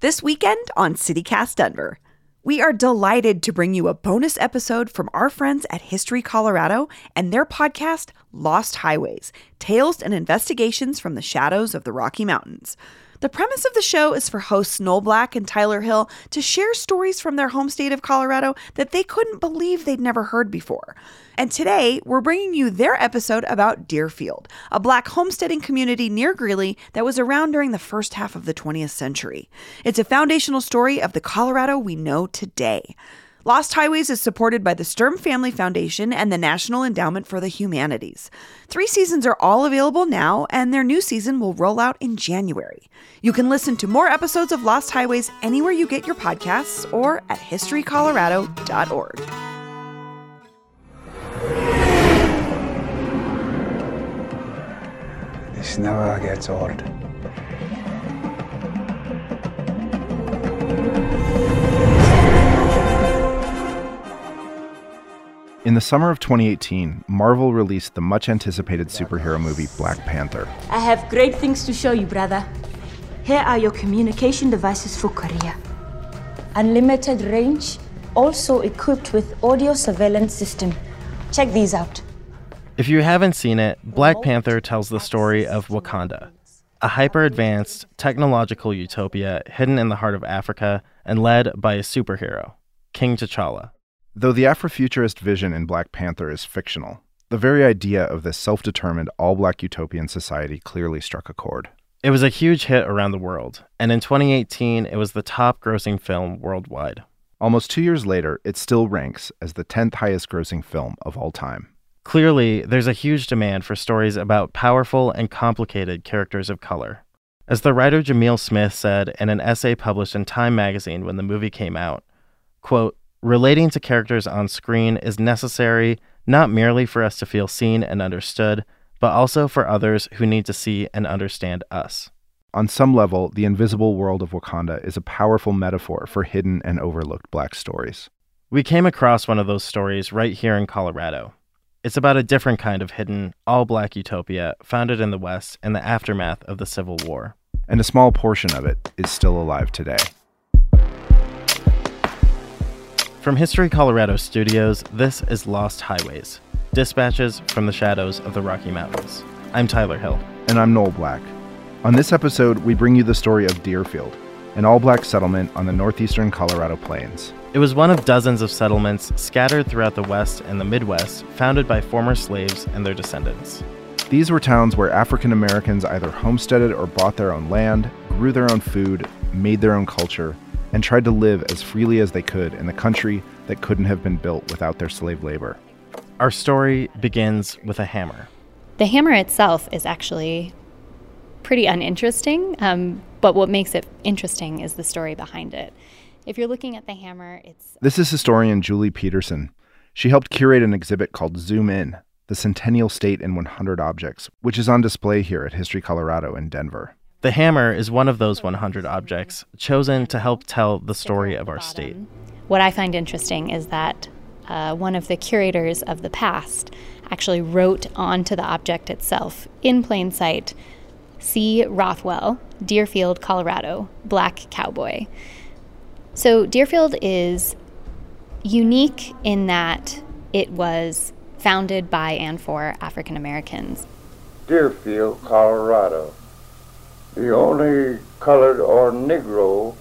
This weekend on CityCast Denver, we are delighted to bring you a bonus episode from our friends at History Colorado and their podcast, Lost Highways Tales and Investigations from the Shadows of the Rocky Mountains. The premise of the show is for hosts Noel Black and Tyler Hill to share stories from their home state of Colorado that they couldn't believe they'd never heard before. And today, we're bringing you their episode about Dearfield, a black homesteading community near Greeley that was around during the first half of the 20th century. It's a foundational story of the Colorado we know today. Lost Highways is supported by the Sturm Family Foundation and the National Endowment for the Humanities. Three seasons are all available now, and their new season will roll out in January. You can listen to more episodes of Lost Highways anywhere you get your podcasts or at historycolorado.org. This never gets old. In the summer of 2018, Marvel released the much anticipated superhero movie Black Panther. I have great things to show you, brother. Here are your communication devices for Korea. Unlimited range, also equipped with audio surveillance system. Check these out. If you haven't seen it, Black Panther tells the story of Wakanda, a hyper advanced technological utopia hidden in the heart of Africa and led by a superhero, King T'Challa. Though the Afrofuturist vision in Black Panther is fictional, the very idea of this self determined all black utopian society clearly struck a chord. It was a huge hit around the world, and in 2018, it was the top grossing film worldwide. Almost two years later, it still ranks as the 10th highest grossing film of all time. Clearly, there's a huge demand for stories about powerful and complicated characters of color. As the writer Jamil Smith said in an essay published in Time magazine when the movie came out, quote, relating to characters on screen is necessary not merely for us to feel seen and understood, but also for others who need to see and understand us. On some level, the invisible world of Wakanda is a powerful metaphor for hidden and overlooked black stories. We came across one of those stories right here in Colorado. It's about a different kind of hidden, all black utopia founded in the West in the aftermath of the Civil War. And a small portion of it is still alive today. From History Colorado Studios, this is Lost Highways Dispatches from the Shadows of the Rocky Mountains. I'm Tyler Hill. And I'm Noel Black. On this episode, we bring you the story of Dearfield, an all black settlement on the northeastern Colorado plains. It was one of dozens of settlements scattered throughout the West and the Midwest, founded by former slaves and their descendants. These were towns where African Americans either homesteaded or bought their own land, grew their own food, made their own culture, and tried to live as freely as they could in a country that couldn't have been built without their slave labor. Our story begins with a hammer. The hammer itself is actually pretty uninteresting, um, but what makes it interesting is the story behind it. If you're looking at the hammer, it's. This is historian Julie Peterson. She helped curate an exhibit called Zoom In The Centennial State in 100 Objects, which is on display here at History Colorado in Denver. The hammer is one of those 100 objects chosen to help tell the story of our state. What I find interesting is that uh, one of the curators of the past actually wrote onto the object itself in plain sight C. Rothwell, Dearfield, Colorado, Black Cowboy. So, Dearfield is unique in that it was founded by and for African Americans. Dearfield, Colorado the only colored or Negro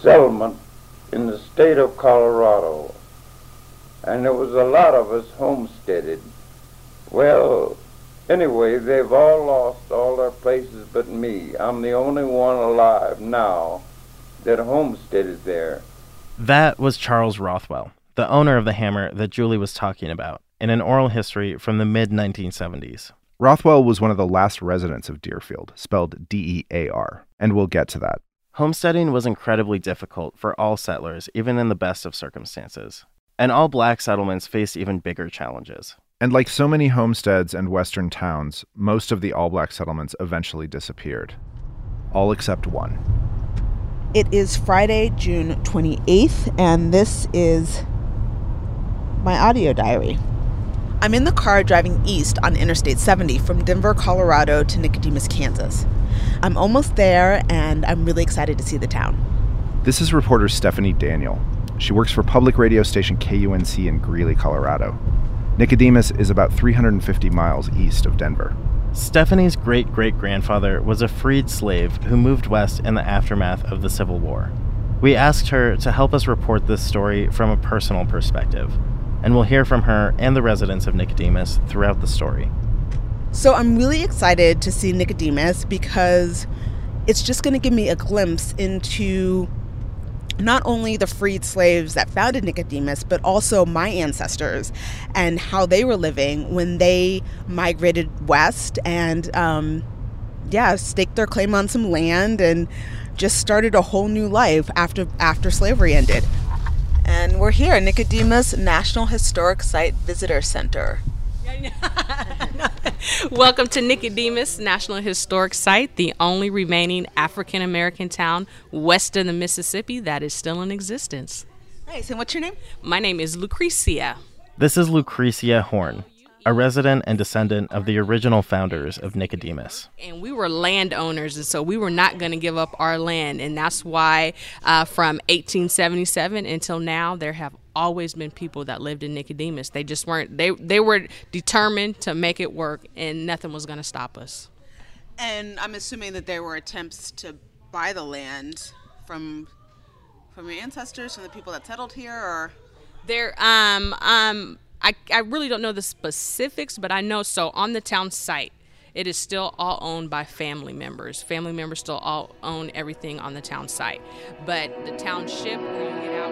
settlement in the state of Colorado. And there was a lot of us homesteaded. Well, anyway, they've all lost all their places but me. I'm the only one alive now that homesteaded there. That was Charles Rothwell, the owner of the hammer that Julie was talking about, in an oral history from the mid 1970s. Rothwell was one of the last residents of Dearfield, spelled D E A R, and we'll get to that. Homesteading was incredibly difficult for all settlers, even in the best of circumstances. And all black settlements faced even bigger challenges. And like so many homesteads and western towns, most of the all black settlements eventually disappeared. All except one. It is Friday, June 28th, and this is my audio diary. I'm in the car driving east on Interstate 70 from Denver, Colorado to Nicodemus, Kansas. I'm almost there, and I'm really excited to see the town. This is reporter Stephanie Daniel. She works for public radio station KUNC in Greeley, Colorado. Nicodemus is about 350 miles east of Denver. Stephanie's great great grandfather was a freed slave who moved west in the aftermath of the Civil War. We asked her to help us report this story from a personal perspective, and we'll hear from her and the residents of Nicodemus throughout the story. So I'm really excited to see Nicodemus because it's just going to give me a glimpse into not only the freed slaves that founded Nicodemus, but also my ancestors and how they were living when they migrated west and, um, yeah, staked their claim on some land and just started a whole new life after after slavery ended. And we're here, at Nicodemus National Historic Site Visitor Center. Welcome to Nicodemus National Historic Site, the only remaining African American town west of the Mississippi that is still in existence. Nice. And what's your name? My name is Lucretia. This is Lucretia Horn, a resident and descendant of the original founders of Nicodemus. And we were landowners, and so we were not going to give up our land. And that's why uh, from 1877 until now, there have always been people that lived in Nicodemus. They just weren't, they, they were determined to make it work, and nothing was going to stop us. And I'm assuming that there were attempts to buy the land from from your ancestors, from the people that settled here, or There, um, um, I, I really don't know the specifics, but I know so on the town site, it is still all owned by family members. Family members still all own everything on the town site, but the township where you get out.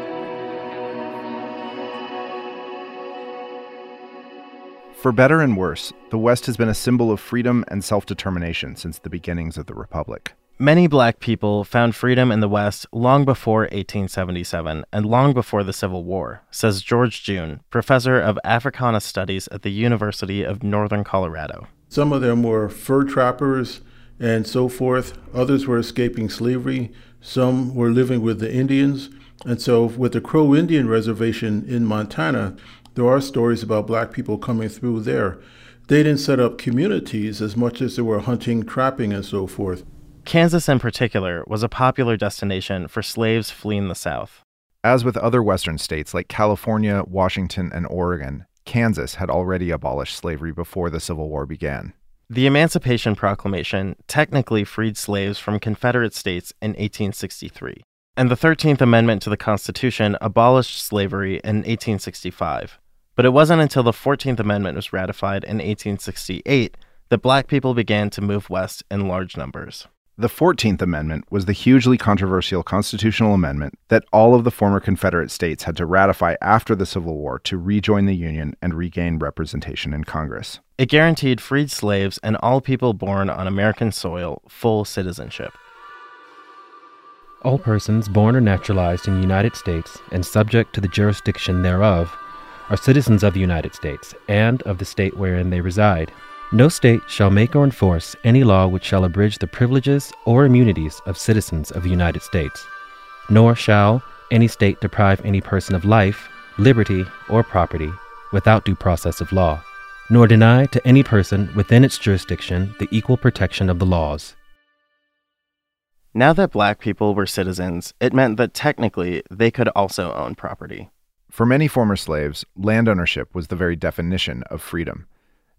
For better and worse, the West has been a symbol of freedom and self determination since the beginnings of the Republic. Many black people found freedom in the West long before 1877 and long before the Civil War, says George Junne, professor of Africana Studies at the University of Northern Colorado. Some of them were fur trappers and so forth. Others were escaping slavery. Some were living with the Indians. And so, with the Crow Indian Reservation in Montana, there are stories about black people coming through there. They didn't set up communities as much as they were hunting, trapping, and so forth. Kansas, in particular, was a popular destination for slaves fleeing the South. As with other Western states like California, Washington, and Oregon, Kansas had already abolished slavery before the Civil War began. The Emancipation Proclamation technically freed slaves from Confederate states in 1863, and the 13th Amendment to the Constitution abolished slavery in 1865. But it wasn't until the 14th Amendment was ratified in 1868 that black people began to move west in large numbers. The 14th Amendment was the hugely controversial constitutional amendment that all of the former Confederate states had to ratify after the Civil War to rejoin the Union and regain representation in Congress. It guaranteed freed slaves and all people born on American soil full citizenship. All persons born or naturalized in the United States and subject to the jurisdiction thereof are citizens of the United States and of the state wherein they reside. No state shall make or enforce any law which shall abridge the privileges or immunities of citizens of the United States. Nor shall any state deprive any person of life, liberty, or property without due process of law, nor deny to any person within its jurisdiction the equal protection of the laws. Now that black people were citizens, it meant that technically they could also own property. For many former slaves, land ownership was the very definition of freedom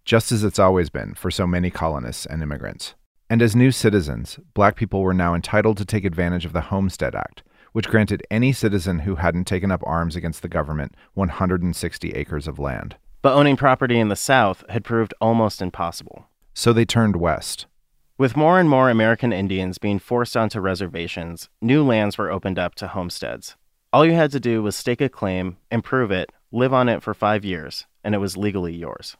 just as it's always been for so many colonists and immigrants. And as new citizens, black people were now entitled to take advantage of the Homestead Act, which granted any citizen who hadn't taken up arms against the government 160 acres of land. But owning property in the South had proved almost impossible. So they turned west. With more and more American Indians being forced onto reservations, new lands were opened up to homesteads. All you had to do was stake a claim, improve it, live on it for five years, and it was legally yours.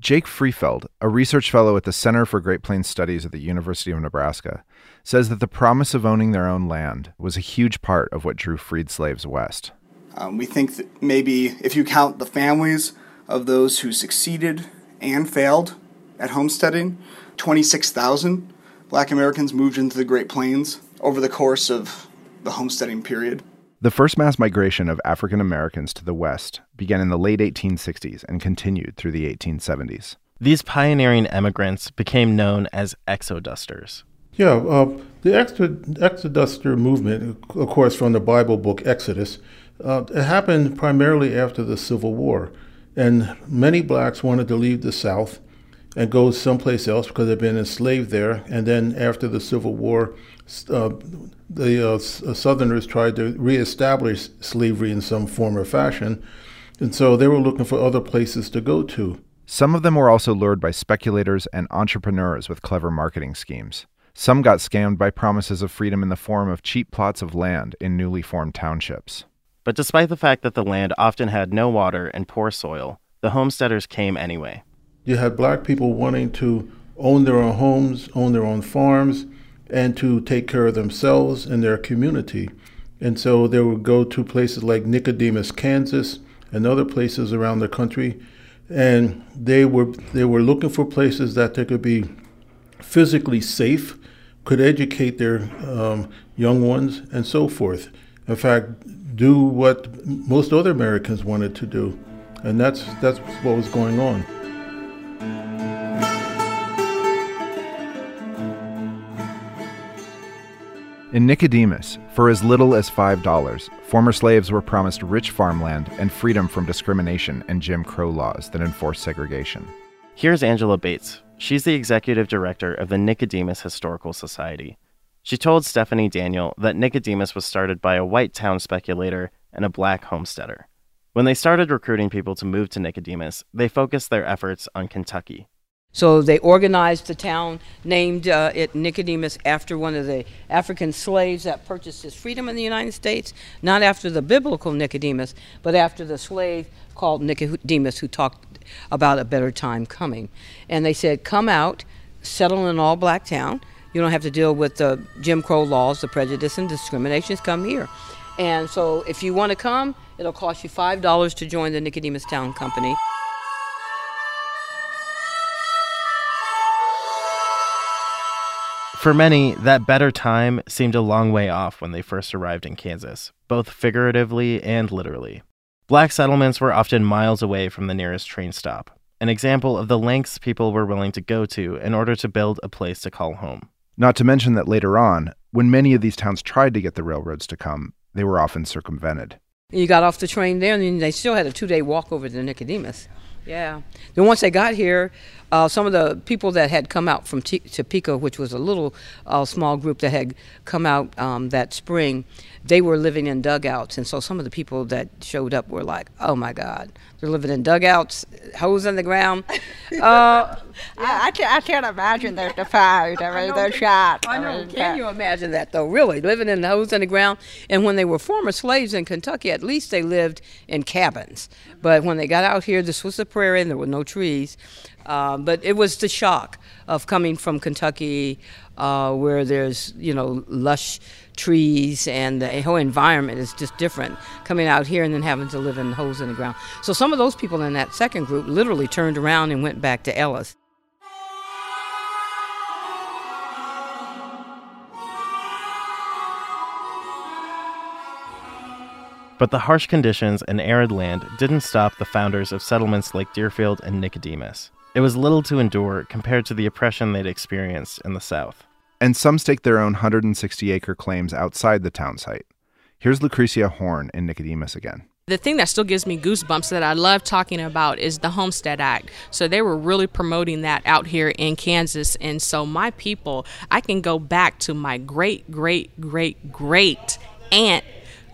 Jake Friefeld, a research fellow at the Center for Great Plains Studies at the University of Nebraska, says that the promise of owning their own land was a huge part of what drew freed slaves west. Um, we think that maybe if you count the families of those who succeeded and failed at homesteading, 26,000 black Americans moved into the Great Plains over the course of the homesteading period. The first mass migration of African Americans to the West began in the late 1860s and continued through the 1870s. These pioneering emigrants became known as exodusters. Yeah, uh, the exoduster movement, of course, from the Bible book Exodus, uh, it happened primarily after the Civil War. And many blacks wanted to leave the South and go someplace else because they'd been enslaved there. And then after the Civil War, uh, the uh, uh, Southerners tried to reestablish slavery in some form or fashion, and so they were looking for other places to go to. Some of them were also lured by speculators and entrepreneurs with clever marketing schemes. Some got scammed by promises of freedom in the form of cheap plots of land in newly formed townships. But despite the fact that the land often had no water and poor soil, the homesteaders came anyway. You had black people wanting to own their own homes, own their own farms, and to take care of themselves and their community. And so they would go to places like Nicodemus, Kansas, and other places around the country, and they were they were looking for places that they could be physically safe, could educate their um, young ones, and so forth. In fact, do what most other Americans wanted to do, and that's that's what was going on. In Nicodemus, for as little as $5, former slaves were promised rich farmland and freedom from discrimination and Jim Crow laws that enforced segregation. Here's Angela Bates. She's the executive director of the Nicodemus Historical Society. She told Stephanie Daniel that Nicodemus was started by a white town speculator and a black homesteader. When they started recruiting people to move to Nicodemus, they focused their efforts on Kentucky. So they organized the town, named uh, it Nicodemus after one of the African slaves that purchased his freedom in the United States, not after the biblical Nicodemus, but after the slave called Nicodemus who talked about a better time coming. And they said, Come out, settle in an all black town. You don't have to deal with the Jim Crow laws, the prejudice and discriminations. Come here. And so if you want to come, it'll cost you $5 to join the Nicodemus Town Company. For many, that better time seemed a long way off when they first arrived in Kansas, both figuratively and literally. Black settlements were often miles away from the nearest train stop, an example of the lengths people were willing to go to in order to build a place to call home. Not to mention that later on, when many of these towns tried to get the railroads to come, they were often circumvented. You got off the train there, and then they still had a two day walk over to Nicodemus. Yeah. Then once they got here, uh, some of the people that had come out from T- Topeka, which was a little uh, small group that had come out um, that spring, they were living in dugouts. And so some of the people that showed up were like, oh my God, they're living in dugouts, holes in the ground. Uh, I, I, can't, I can't imagine they're fight. I mean, they're shot. I know. Can you imagine that, though? Really, living in the holes in the ground. And when they were former slaves in Kentucky, at least they lived in cabins. But when they got out here, this was the prairie and there were no trees. Uh, but it was the shock of coming from Kentucky, uh, where there's you know lush trees and the whole environment is just different. Coming out here and then having to live in holes in the ground. So some of those people in that second group literally turned around and went back to Ellis. But the harsh conditions and arid land didn't stop the founders of settlements like Dearfield and Nicodemus. It was little to endure compared to the oppression they'd experienced in the South. And some stake their own 160 acre claims outside the town site. Here's Lucretia Horn in Nicodemus again. The thing that still gives me goosebumps that I love talking about is the Homestead Act. So they were really promoting that out here in Kansas. And so my people, I can go back to my great, great, great, great aunt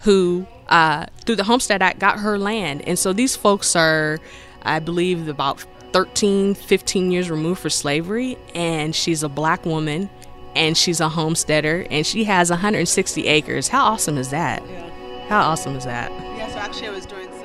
who, uh, through the Homestead Act, got her land. And so these folks are, I believe, about 13, 15 years removed for slavery, and she's a black woman, and she's a homesteader, and she has 160 acres. How awesome is that? Yeah. How awesome is that? Yeah, so actually, I was doing some.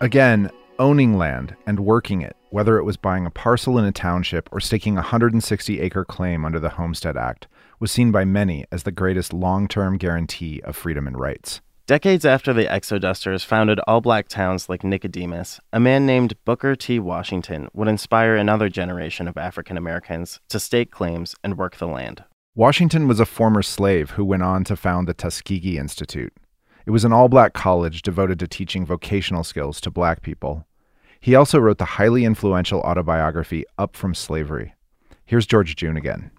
Again, owning land and working it, whether it was buying a parcel in a township or staking a 160 acre claim under the Homestead Act, was seen by many as the greatest long term guarantee of freedom and rights. Decades after the Exodusters founded all black towns like Nicodemus, a man named Booker T. Washington would inspire another generation of African Americans to stake claims and work the land. Washington was a former slave who went on to found the Tuskegee Institute. It was an all black college devoted to teaching vocational skills to black people. He also wrote the highly influential autobiography Up from Slavery. Here's George Junne again.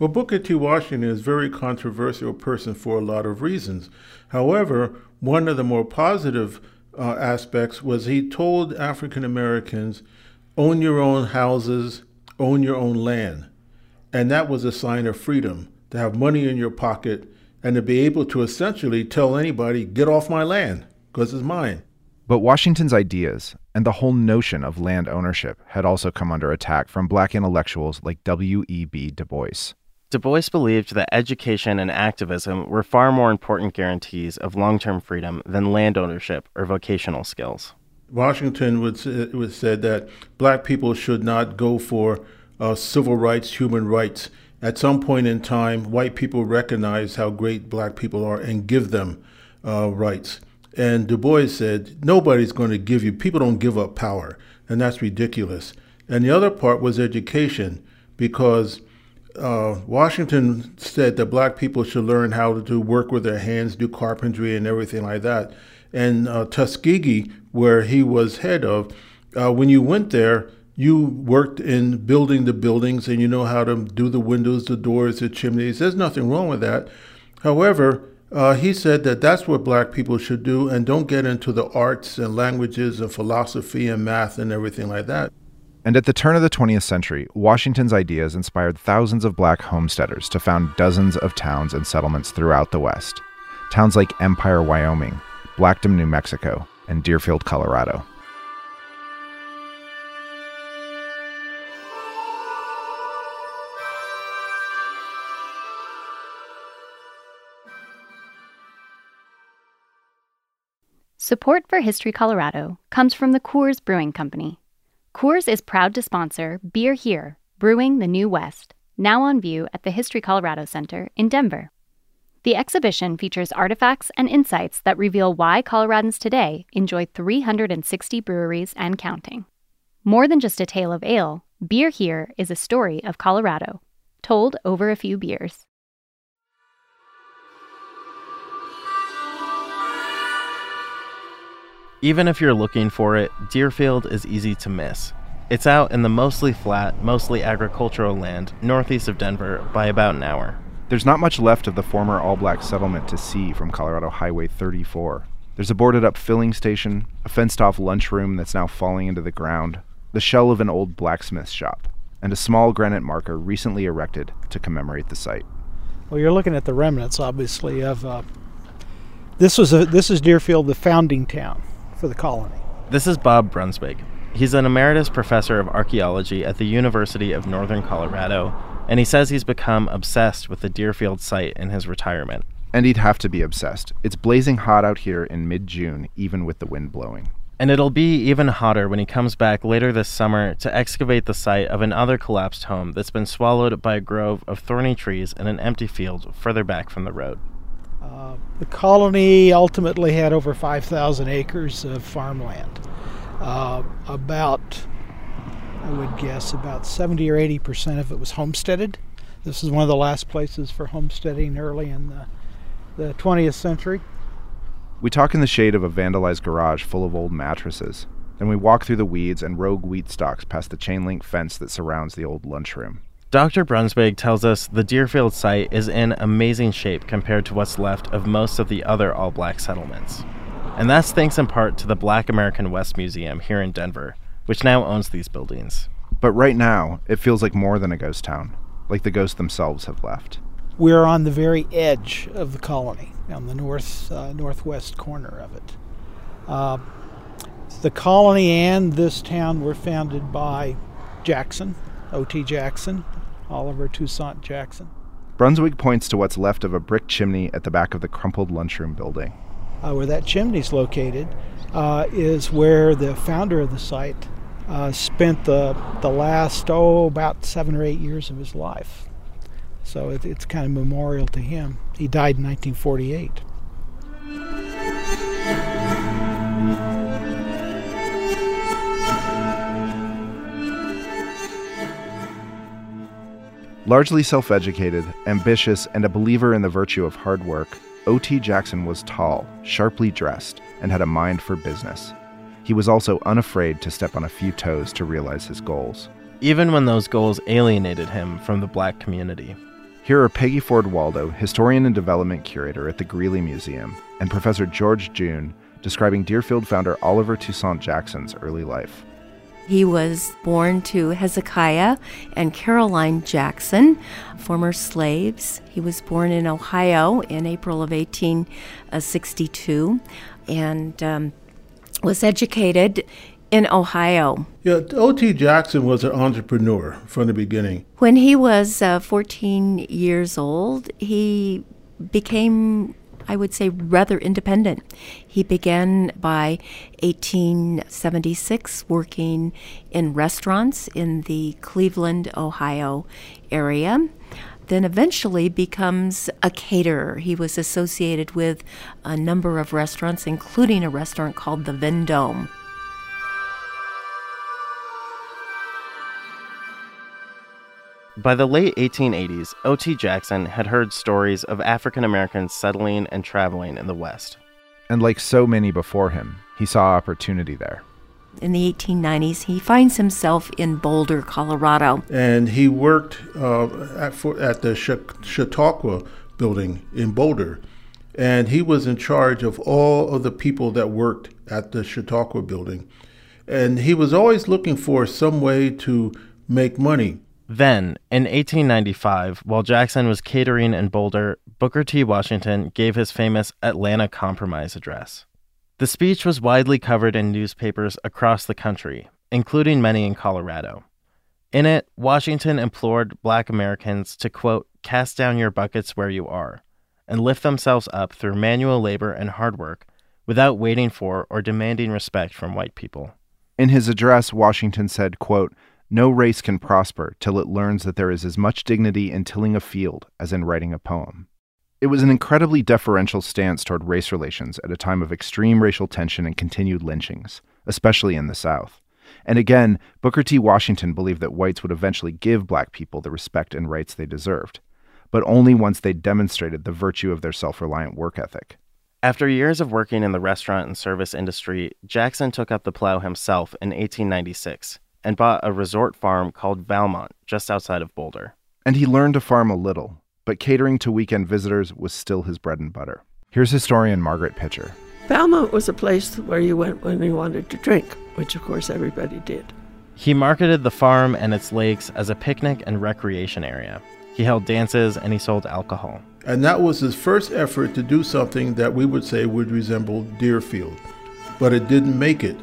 Well, Booker T. Washington is a very controversial person for a lot of reasons. However, one of the more positive uh, aspects was he told African Americans, own your own houses, own your own land. And that was a sign of freedom, to have money in your pocket and to be able to essentially tell anybody, get off my land, because it's mine. But Washington's ideas and the whole notion of land ownership had also come under attack from black intellectuals like W.E.B. Du Bois. Du Bois believed that education and activism were far more important guarantees of long term freedom than land ownership or vocational skills. Washington would, would said that black people should not go for uh, civil rights, human rights. At some point in time, white people recognize how great black people are and give them uh, rights. And Du Bois said, nobody's going to give you, people don't give up power, and that's ridiculous. And the other part was education, because uh, Washington said that black people should learn how to do work with their hands, do carpentry and everything like that. And uh, Tuskegee, where he was head of, uh, when you went there, you worked in building the buildings and you know how to do the windows, the doors, the chimneys. There's nothing wrong with that. However, uh, he said that that's what black people should do and don't get into the arts and languages and philosophy and math and everything like that. And at the turn of the 20th century, Washington's ideas inspired thousands of black homesteaders to found dozens of towns and settlements throughout the West. Towns like Empire, Wyoming, Blackdom, New Mexico, and Dearfield, Colorado. Support for History Colorado comes from the Coors Brewing Company. Coors is proud to sponsor Beer Here, Brewing the New West, now on view at the History Colorado Center in Denver. The exhibition features artifacts and insights that reveal why Coloradans today enjoy 360 breweries and counting. More than just a tale of ale, Beer Here is a story of Colorado, told over a few beers. Even if you're looking for it, Dearfield is easy to miss. It's out in the mostly flat, mostly agricultural land northeast of Denver by about an hour. There's not much left of the former all black settlement to see from Colorado Highway 34. There's a boarded up filling station, a fenced off lunchroom that's now falling into the ground, the shell of an old blacksmith shop, and a small granite marker recently erected to commemorate the site. Well, you're looking at the remnants, obviously, of uh, this was a this is Dearfield, the founding town for the colony. This is Bob Brunswig. He's an emeritus professor of archaeology at the University of Northern Colorado, and he says he's become obsessed with the Dearfield site in his retirement. And he'd have to be obsessed. It's blazing hot out here in mid June, even with the wind blowing. And it'll be even hotter when he comes back later this summer to excavate the site of another collapsed home that's been swallowed by a grove of thorny trees in an empty field further back from the road. Uh, the colony ultimately had over 5,000 acres of farmland. Uh, about, I would guess, about 70 or 80 percent of it was homesteaded. This is one of the last places for homesteading early in the, the 20th century. We talk in the shade of a vandalized garage full of old mattresses. Then we walk through the weeds and rogue wheat stalks past the chain link fence that surrounds the old lunchroom. Dr. Brunswig tells us the Dearfield site is in amazing shape compared to what's left of most of the other all black settlements. And that's thanks in part to the Black American West Museum here in Denver, which now owns these buildings. But right now, it feels like more than a ghost town, like the ghosts themselves have left. We're on the very edge of the colony, on the north uh, northwest corner of it. Uh, the colony and this town were founded by Jackson, O.T. Jackson, Oliver Toussaint Jackson. Brunswig points to what's left of a brick chimney at the back of the crumpled lunchroom building. Uh, where that chimney's located uh, is where the founder of the site uh, spent the, the last, oh, about seven or eight years of his life. So it, it's kind of memorial to him. He died in 1948. Largely self educated, ambitious, and a believer in the virtue of hard work, O.T. Jackson was tall, sharply dressed, and had a mind for business. He was also unafraid to step on a few toes to realize his goals. Even when those goals alienated him from the black community. Here are Peggy Ford Waldo, historian and development curator at the Greeley Museum, and Professor George Junne describing Dearfield founder Oliver Toussaint Jackson's early life. He was born to Hezekiah and Caroline Jackson, former slaves. He was born in Ohio in April of 1862 and um, was educated in Ohio. Yeah, O.T. Jackson was an entrepreneur from the beginning. When he was uh, 14 years old, he became I would say, rather independent. He began by 1876 working in restaurants in the Cleveland, Ohio area. Then eventually becomes a caterer. He was associated with a number of restaurants, including a restaurant called the Vendome. By the late 1880s, O.T. Jackson had heard stories of African Americans settling and traveling in the West. And like so many before him, he saw opportunity there. In the 1890s, he finds himself in Boulder, Colorado. And he worked uh, at, for, at the Chautauqua building in Boulder. And he was in charge of all of the people that worked at the Chautauqua building. And he was always looking for some way to make money. Then, in 1895, while Jackson was catering in Boulder, Booker T. Washington gave his famous Atlanta Compromise address. The speech was widely covered in newspapers across the country, including many in Colorado. In it, Washington implored black Americans to, quote, cast down your buckets where you are and lift themselves up through manual labor and hard work without waiting for or demanding respect from white people. In his address, Washington said, quote, no race can prosper till it learns that there is as much dignity in tilling a field as in writing a poem. It was an incredibly deferential stance toward race relations at a time of extreme racial tension and continued lynchings, especially in the South. And again, Booker T. Washington believed that whites would eventually give black people the respect and rights they deserved, but only once they demonstrated the virtue of their self reliant work ethic. After years of working in the restaurant and service industry, Jackson took up the plow himself in 1896 and bought a resort farm called Valmont just outside of Boulder. And he learned to farm a little, but catering to weekend visitors was still his bread and butter. Here's historian Margaret Pitcher. Valmont was a place where you went when you wanted to drink, which of course everybody did. He marketed the farm and its lakes as a picnic and recreation area. He held dances and he sold alcohol. And that was his first effort to do something that we would say would resemble Dearfield. But it didn't make it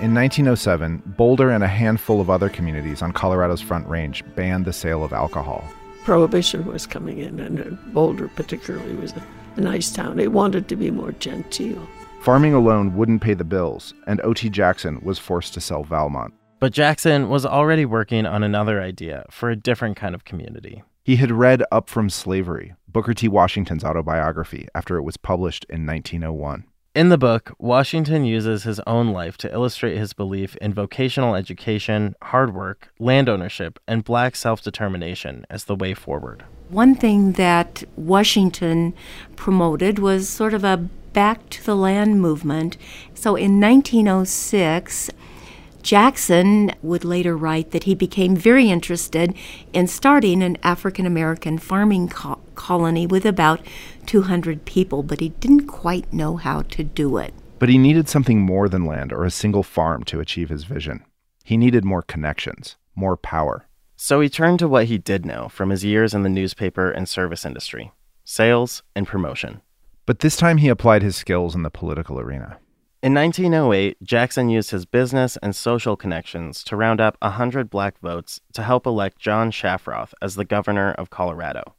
In 1907, Boulder and a handful of other communities on Colorado's Front Range banned the sale of alcohol. Prohibition was coming in, and Boulder, particularly, was a, a nice town. It wanted to be more genteel. Farming alone wouldn't pay the bills, and O.T. Jackson was forced to sell Valmont. But Jackson was already working on another idea for a different kind of community. He had read Up from Slavery, Booker T. Washington's autobiography, after it was published in 1901. In the book, Washington uses his own life to illustrate his belief in vocational education, hard work, land ownership, and black self determination as the way forward. One thing that Washington promoted was sort of a back to the land movement. So in 1906, Jackson would later write that he became very interested in starting an African American farming co- colony with about 200 people, but he didn't quite know how to do it. But he needed something more than land or a single farm to achieve his vision. He needed more connections, more power. So he turned to what he did know from his years in the newspaper and service industry sales and promotion. But this time he applied his skills in the political arena. In 1908, Jackson used his business and social connections to round up 100 black votes to help elect John Shafroth as the governor of Colorado.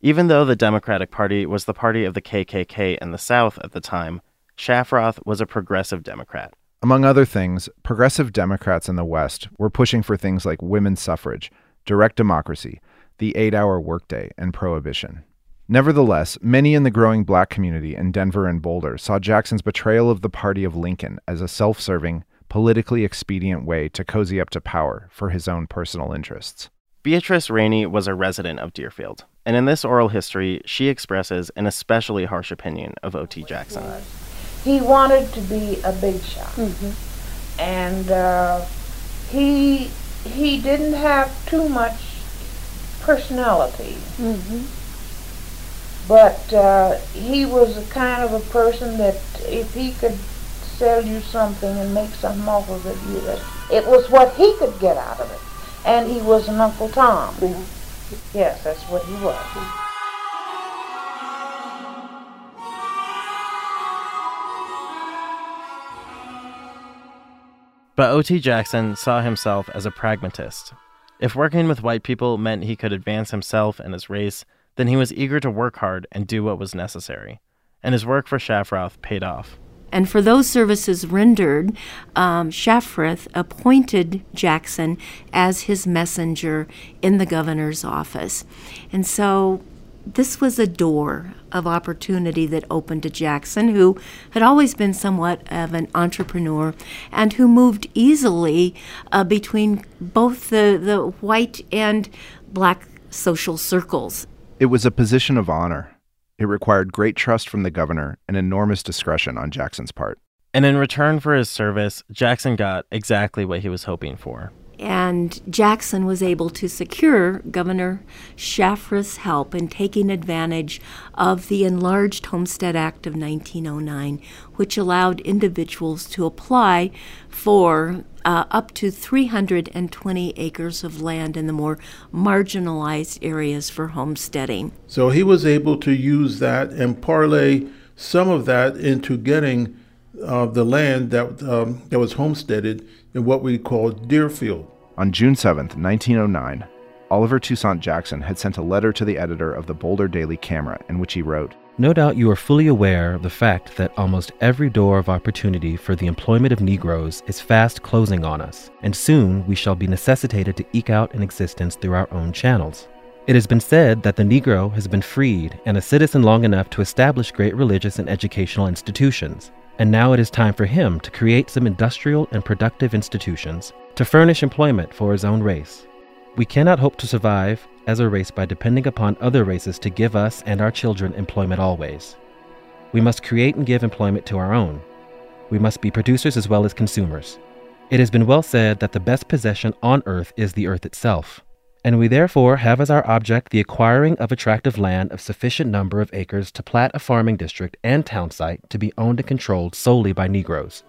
Even though the Democratic Party was the party of the KKK in the South at the time, Shafroth was a progressive Democrat. Among other things, progressive Democrats in the West were pushing for things like women's suffrage, direct democracy, the eight hour workday, and prohibition. Nevertheless, many in the growing black community in Denver and Boulder saw Jackson's betrayal of the party of Lincoln as a self serving, politically expedient way to cozy up to power for his own personal interests. Beatrice Rainey was a resident of Dearfield, and in this oral history, she expresses an especially harsh opinion of O.T. Jackson. He wanted to be a big shot, and uh, he he didn't have too much personality. But uh, he was the kind of a person that if he could sell you something and make some offers at you, that it was what he could get out of it. And he was an Uncle Tom. Yes, that's what he was. But O.T. Jackson saw himself as a pragmatist. If working with white people meant he could advance himself and his race, then he was eager to work hard and do what was necessary. And his work for Shafroth paid off. And for those services rendered, um, appointed Jackson as his messenger in the governor's office. And so this was a door of opportunity that opened to Jackson, who had always been somewhat of an entrepreneur and who moved easily uh, between both the, the white and black social circles. It was a position of honor. It required great trust from the governor and enormous discretion on Jackson's part. And in return for his service, Jackson got exactly what he was hoping for. And Jackson was able to secure Governor Shafroth's help in taking advantage of the enlarged Homestead Act of 1909, which allowed individuals to apply for uh, up to 320 acres of land in the more marginalized areas for homesteading. So he was able to use that and parlay some of that into getting uh, the land that, um, that was homesteaded in what we call Dearfield. On June 7th, 1909, Oliver Toussaint Jackson had sent a letter to the editor of the Boulder Daily Camera in which he wrote, No doubt you are fully aware of the fact that almost every door of opportunity for the employment of Negroes is fast closing on us, and soon we shall be necessitated to eke out an existence through our own channels. It has been said that the Negro has been freed and a citizen long enough to establish great religious and educational institutions, and now it is time for him to create some industrial and productive institutions to furnish employment for his own race. We cannot hope to survive as a race by depending upon other races to give us and our children employment always. We must create and give employment to our own. We must be producers as well as consumers. It has been well said that the best possession on earth is the earth itself, and we therefore have as our object the acquiring of attractive land of sufficient number of acres to plat a farming district and town site to be owned and controlled solely by Negroes.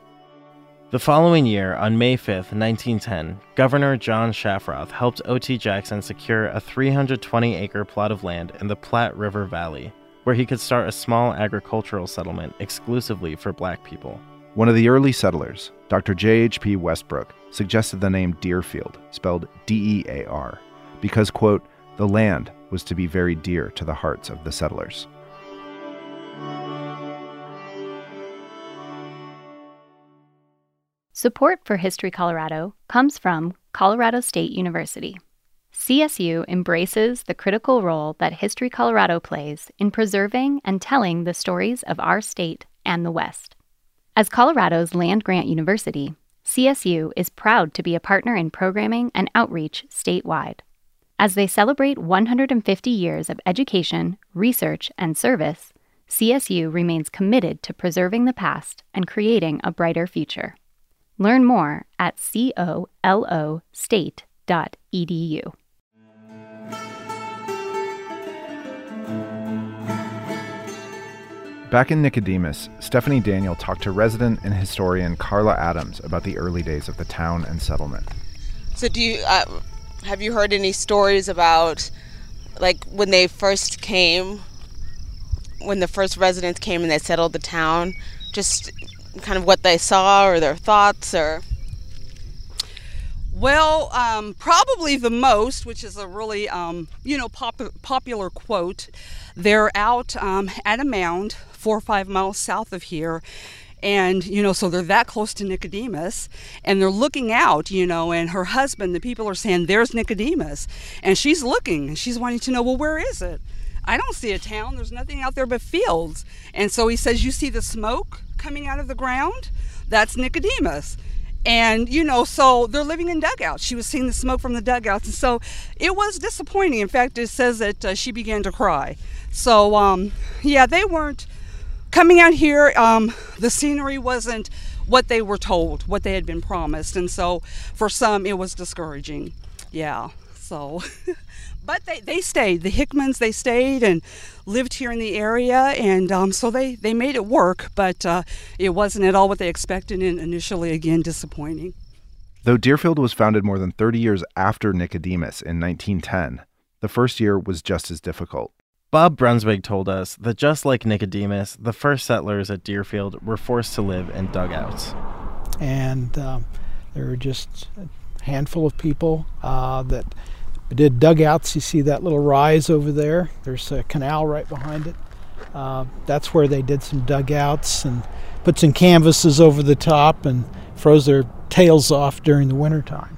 The following year, on May 5, 1910, Governor John Shafroth helped O.T. Jackson secure a 320 acre plot of land in the Platte River Valley, where he could start a small agricultural settlement exclusively for black people. One of the early settlers, Dr. J.H.P. Westbrook, suggested the name Dearfield, spelled D E A R, because, quote, the land was to be very dear to the hearts of the settlers. Support for History Colorado comes from Colorado State University. CSU embraces the critical role that History Colorado plays in preserving and telling the stories of our state and the West. As Colorado's land grant university, CSU is proud to be a partner in programming and outreach statewide. As they celebrate 150 years of education, research, and service, CSU remains committed to preserving the past and creating a brighter future. Learn more at colostate.edu. Back in Nicodemus, Stephanie Daniel talked to resident and historian Carla Adams about the early days of the town and settlement. So, do you uh, have you heard any stories about like when they first came, when the first residents came and they settled the town, just kind of what they saw or their thoughts or? Well, um, probably the most, which is a really, um, you know, pop- popular quote. They're out um, at a mound four or five miles south of here. And, you know, so they're that close to Nicodemus and they're looking out, you know, and her husband, the people are saying, There's Nicodemus. And she's looking and she's wanting to know, Well, where is it? I don't see a town. There's nothing out there but fields. And so he says, You see the smoke coming out of the ground? That's Nicodemus. And, you know, so they're living in dugouts. She was seeing the smoke from the dugouts. And so it was disappointing. In fact, it says that uh, she began to cry. So, um, yeah, they weren't coming out here. Um, the scenery wasn't what they were told, what they had been promised. And so for some, it was discouraging. Yeah. So, but they, they stayed. The Hickmans, they stayed and lived here in the area. And um, so they, they made it work, but uh, it wasn't at all what they expected and initially, again, disappointing. Though Dearfield was founded more than 30 years after Nicodemus in 1910, the first year was just as difficult. Bob Brunswig told us that just like Nicodemus, the first settlers at Dearfield were forced to live in dugouts. And um, there were just a handful of people uh, that did dugouts. You see that little rise over there? There's a canal right behind it. Uh, that's where they did some dugouts and put some canvases over the top and froze their tails off during the wintertime.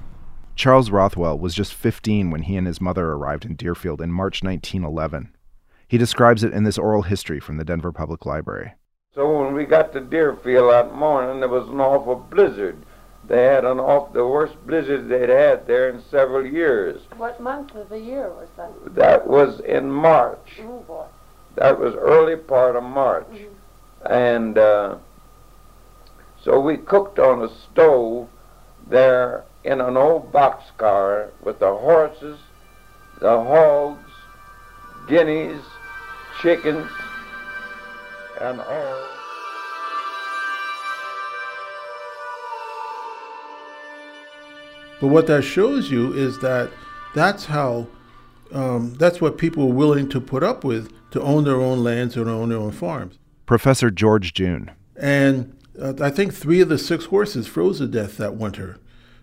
Charles Rothwell was just 15 when he and his mother arrived in Dearfield in March 1911. He describes it in this oral history from the Denver Public Library. So when we got to Dearfield that morning, there was an awful blizzard. They had an off the worst blizzard they'd had there in several years. What month of the year was that? That was in March. Oh boy. That was early part of March. Mm-hmm. And uh, so we cooked on a stove there in an old boxcar with the horses, the hogs, guineas, chickens, and all. But what that shows you is that that's how, um, that's what people were willing to put up with to own their own lands and own their own farms. Professor George Junne. And uh, I think three of the six horses froze to death that winter.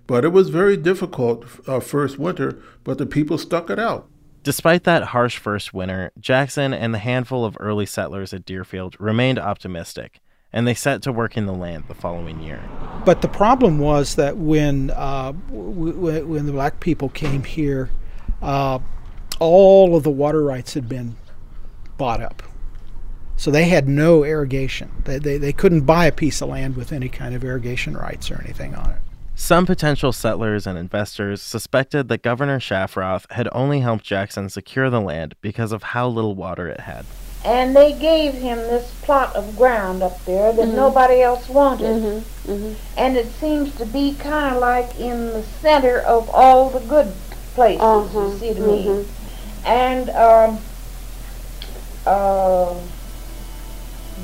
But it was very difficult uh, first winter, but the people stuck it out. Despite that harsh first winter, Jackson and the handful of early settlers at Dearfield remained optimistic, and they set to work in the land the following year. But the problem was that when uh, w- when the black people came here, uh, all of the water rights had been bought up. So they had no irrigation. They, they, they couldn't buy a piece of land with any kind of irrigation rights or anything on it. Some potential settlers and investors suspected that Governor Shafroth had only helped Jackson secure the land because of how little water it had. And they gave him this plot of ground up there that Mhm. nobody else wanted. Mm-hmm. Mm-hmm. And it seems to be kind of like in the center of all the good places, Uh-huh, you see to me. And um, uh,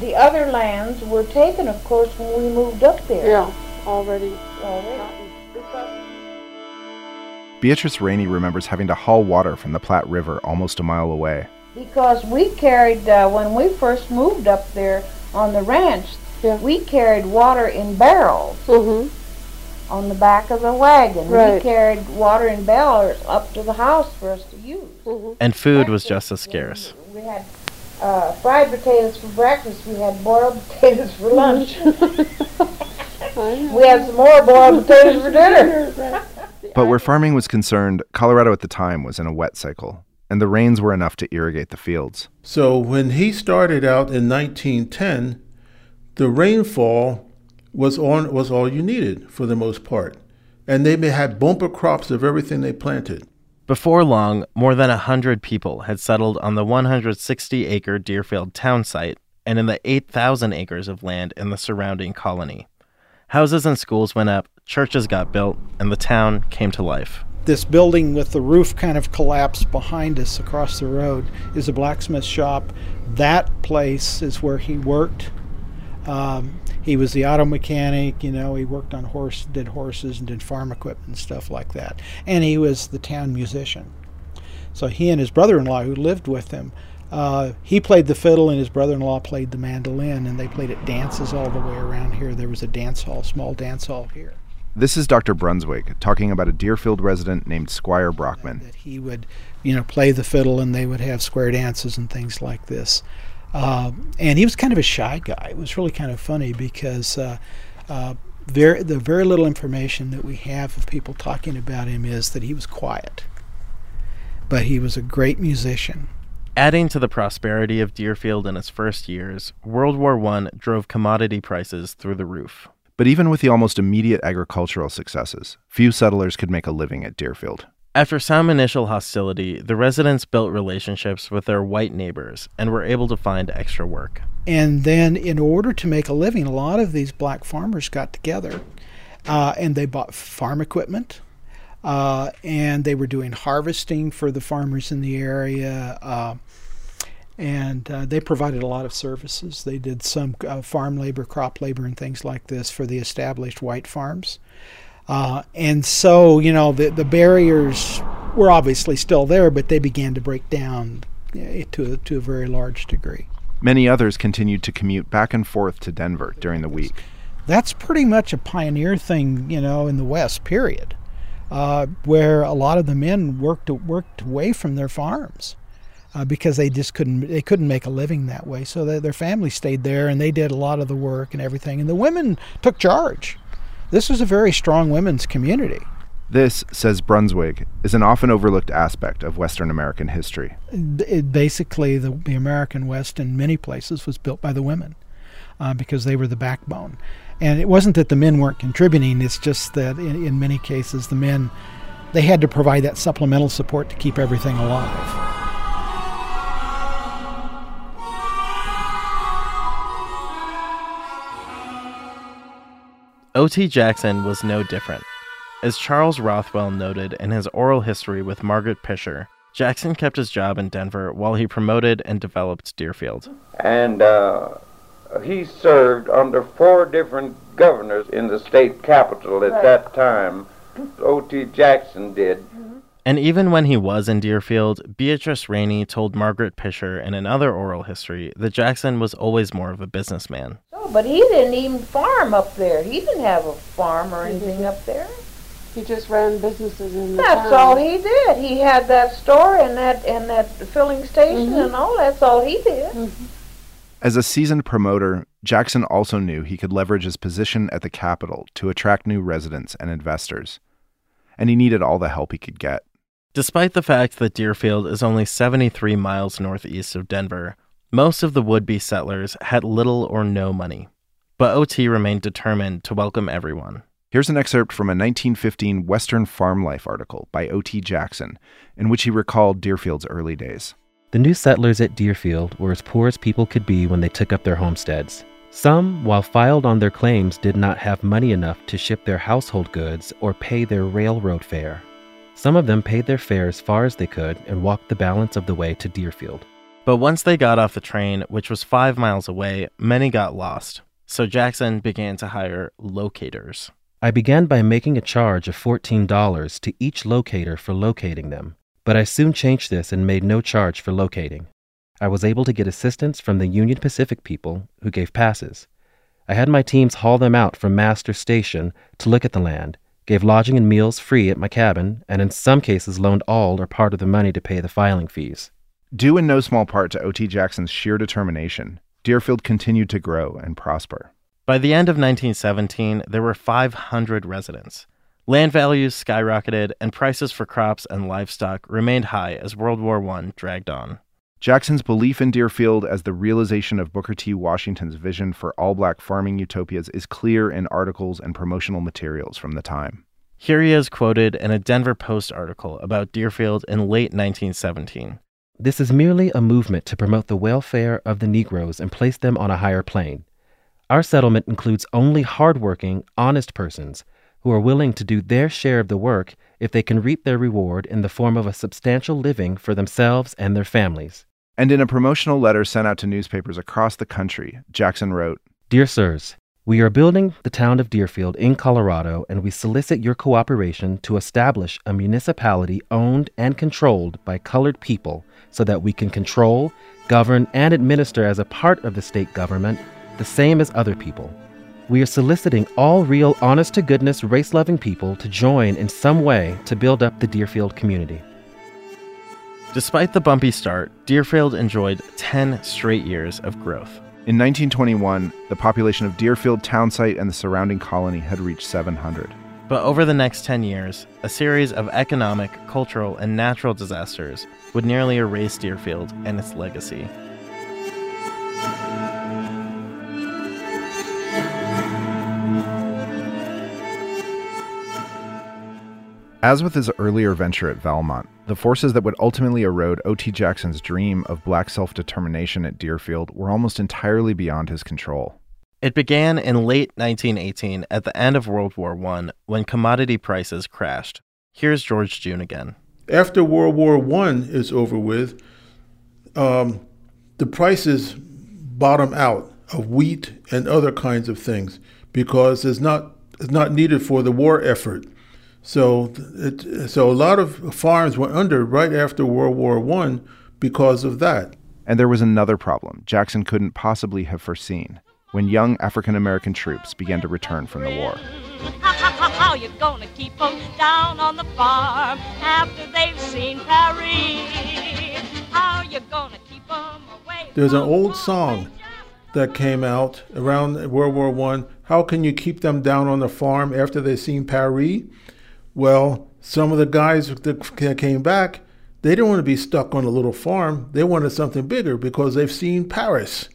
the other lands were taken, of course, when we moved up there. Yeah, already. Already. Beatrice Rainey remembers having to haul water from the Platte River almost a mile away. Because we carried, uh, when we first moved up there on the ranch, we carried water in barrels on the back of the wagon. We carried water in barrels up to the house for us to use. And food was just as scarce. We had uh, fried potatoes for breakfast. We had boiled potatoes for lunch. we had some more boiled potatoes for dinner. But where farming was concerned, Colorado at the time was in a wet cycle, and the rains were enough to irrigate the fields. So when he started out in 1910, the rainfall was on was all you needed for the most part, and they may had bumper crops of everything they planted. Before long, more than a 100 people had settled on the 160 acre Dearfield town site and in the 8,000 acres of land in the surrounding colony. Houses and schools went up, churches got built, and the town came to life. This building with the roof kind of collapsed behind us across the road is a blacksmith shop. That place is where he worked. Um, he was the auto mechanic, you know, he worked on horse, did horses and did farm equipment and stuff like that. And he was the town musician. So he and his brother-in-law who lived with him, uh, he played the fiddle and his brother-in-law played the mandolin and they played at dances all the way around here. There was a dance hall, small dance hall here. This is Dr. Brunswig talking about a Dearfield resident named Squire Brockman. That he would, you know, play the fiddle and they would have square dances and things like this. Uh, and he was kind of a shy guy. It was really kind of funny because uh, uh, very, the very little information that we have of people talking about him is that he was quiet, but he was a great musician. Adding to the prosperity of Dearfield in its first years, World War I drove commodity prices through the roof. But even with the almost immediate agricultural successes, few settlers could make a living at Dearfield. After some initial hostility, the residents built relationships with their white neighbors and were able to find extra work. And then, in order to make a living, a lot of these black farmers got together uh, and they bought farm equipment. Uh, and they were doing harvesting for the farmers in the area. Uh, and uh, they provided a lot of services. They did some uh, farm labor, crop labor, and things like this for the established white farms. Uh, and so, you know, the, the barriers were obviously still there, but they began to break down eh, to, to a very large degree. Many others continued to commute back and forth to Denver during the week. That's pretty much a pioneer thing, you know, in the West, period, uh, where a lot of the men worked, worked away from their farms uh, because they just couldn't they couldn't make a living that way. So they, their family stayed there and they did a lot of the work and everything. And the women took charge. This was a very strong women's community. This, says Brunswig, is an often overlooked aspect of Western American history. It, basically, the, the, American West in many places was built by the women uh, because they were the backbone. And it wasn't that the men weren't contributing, it's just that in, in many cases the men they had to provide that supplemental support to keep everything alive. O.T. Jackson was no different. As Charles Rothwell noted in his oral history with Margaret Pisher, Jackson kept his job in Denver while he promoted and developed Dearfield. And uh, he served under four different governors in the state capital at that time. O.T. Jackson did. And even when he was in Dearfield, Beatrice Rainey told Margaret Pisher in another oral history that Jackson was always more of a businessman. Oh, but he didn't even farm up there. He didn't have a farm or anything up there. He just ran businesses in the That's town. all he did. He had that store and that and that filling station Mm-hmm. and all. That's all he did. As a seasoned promoter, Jackson also knew he could leverage his position at the Capitol to attract new residents and investors. And he needed all the help he could get. Despite the fact that Dearfield is only 73 miles northeast of Denver, most of the would be settlers had little or no money. But OT remained determined to welcome everyone. Here's an excerpt from a 1915 Western Farm Life article by O.T. Jackson, in which he recalled Dearfield's early days. The new settlers at Dearfield were as poor as people could be when they took up their homesteads. Some, while filed on their claims, did not have money enough to ship their household goods or pay their railroad fare. Some of them paid their fare as far as they could and walked the balance of the way to Dearfield. But once they got off the train, which was five miles away, many got lost. So Jackson began to hire locators. I began by making a charge of $14 to each locator for locating them, but I soon changed this and made no charge for locating. I was able to get assistance from the Union Pacific people who gave passes. I had my teams haul them out from Master Station to look at the land, gave lodging and meals free at my cabin, and in some cases loaned all or part of the money to pay the filing fees. Due in no small part to O.T. Jackson's sheer determination, Dearfield continued to grow and prosper. By the end of 1917, there were 500 residents. Land values skyrocketed, and prices for crops and livestock remained high as World War I dragged on. Jackson's belief in Dearfield as the realization of Booker T. Washington's vision for all black farming utopias is clear in articles and promotional materials from the time. Here he is quoted in a Denver Post article about Dearfield in late 1917. This is merely a movement to promote the welfare of the Negroes and place them on a higher plane. Our settlement includes only hardworking, honest persons who are willing to do their share of the work if they can reap their reward in the form of a substantial living for themselves and their families. And in a promotional letter sent out to newspapers across the country, Jackson wrote Dear Sirs, we are building the town of Dearfield in Colorado, and we solicit your cooperation to establish a municipality owned and controlled by colored people so that we can control, govern, and administer as a part of the state government the same as other people. we are soliciting all real, honest to goodness, race loving people to join in some way to build up the Dearfield community. Despite the bumpy start, Dearfield enjoyed 10 straight years of growth. In 1921, the population of Dearfield townsite and the surrounding colony had reached 700. But over the next 10 years, a series of economic, cultural, and natural disasters would nearly erase Dearfield and its legacy. As with his earlier venture at Valmont, the forces that would ultimately erode O.T. Jackson's dream of black self determination at Dearfield were almost entirely beyond his control. It began in late 1918 at the end of World War I when commodity prices crashed. Here's George Junne again. After World War I is over with, um, the prices bottom out of wheat and other kinds of things because it's not, it's not needed for the war effort. So, it, so a lot of farms went under right after World War I because of that. And there was another problem Jackson couldn't possibly have foreseen when young African American troops began to return from the war. How you gonna keep them down on the farm after they've seen Paris? How you gonna keep them away? There's an old song that came out around World War One. How can you keep them down on the farm after they've seen Paris? Well, some of the guys that came back, they didn't want to be stuck on a little farm. They wanted something bigger because they've seen Paris,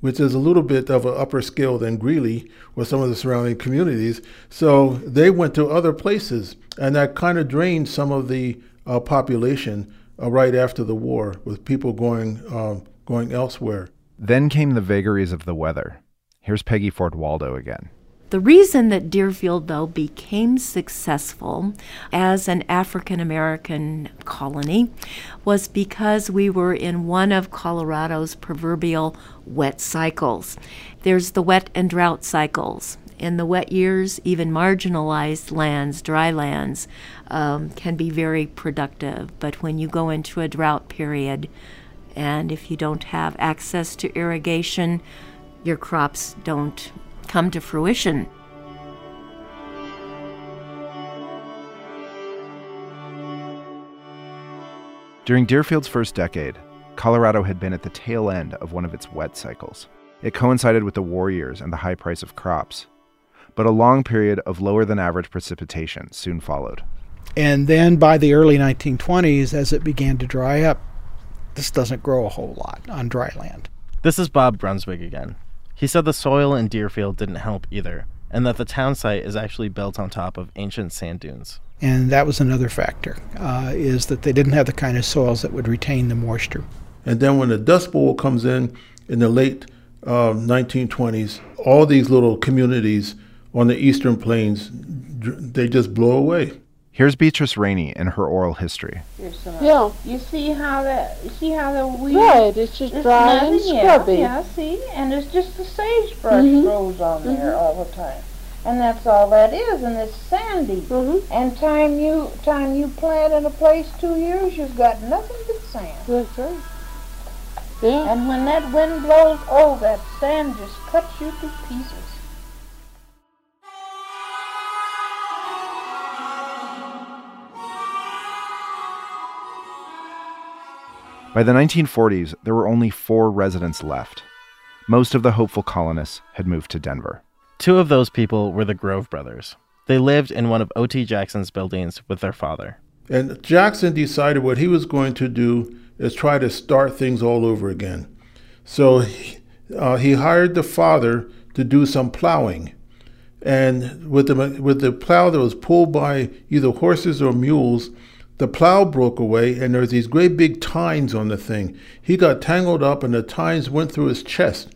which is a little bit of an upper scale than Greeley or some of the surrounding communities. So they went to other places, and that kind of drained some of the uh, population uh, right after the war, with people going um, going elsewhere. Then came the vagaries of the weather. Here's Peggy Ford Waldo again. The reason that Dearfield, though, became successful as an African American colony was because we were in one of Colorado's proverbial wet cycles. There's the wet and drought cycles. In the wet years, even marginalized lands, dry lands, um, can be very productive. But when you go into a drought period, and if you don't have access to irrigation, your crops don't come to fruition. During Dearfield's first decade, Colorado had been at the tail end of one of its wet cycles. It coincided with the war years and the high price of crops. But a long period of lower than average precipitation soon followed. And then by the early 1920s, as it began to dry up, this doesn't grow a whole lot on dry land. This is Bob Brunswig again. He said the soil in Dearfield didn't help either, and that the town site is actually built on top of ancient sand dunes. And that was another factor, uh, is that they didn't have the kind of soils that would retain the moisture. And then when the Dust Bowl comes in in the late uh, 1920s, all these little communities on the eastern plains, they just blow away. Here's Beatrice Rainey in her oral history. Yeah. You see how that? You see how the weed? Right. It's just dry and scrubby. Yeah, yeah. See, and it's just the sagebrush Mhm. grows on there Mhm. all the time, and that's all that is, and it's sandy. Mm-hmm. And time you time you plant in a place two years, you've got nothing but sand. That's right. Yeah. And when that wind blows, oh, that sand just cuts you to pieces. By the 1940s, there were only four residents left. Most of the hopeful colonists had moved to Denver. Two of those people were the Grove brothers. They lived in one of O.T. Jackson's buildings with their father. And Jackson decided what he was going to do is try to start things all over again. So he, uh, he hired the father to do some plowing. And with the, with the plow that was pulled by either horses or mules, the plow broke away and there's these great big tines on the thing. He got tangled up and the tines went through his chest.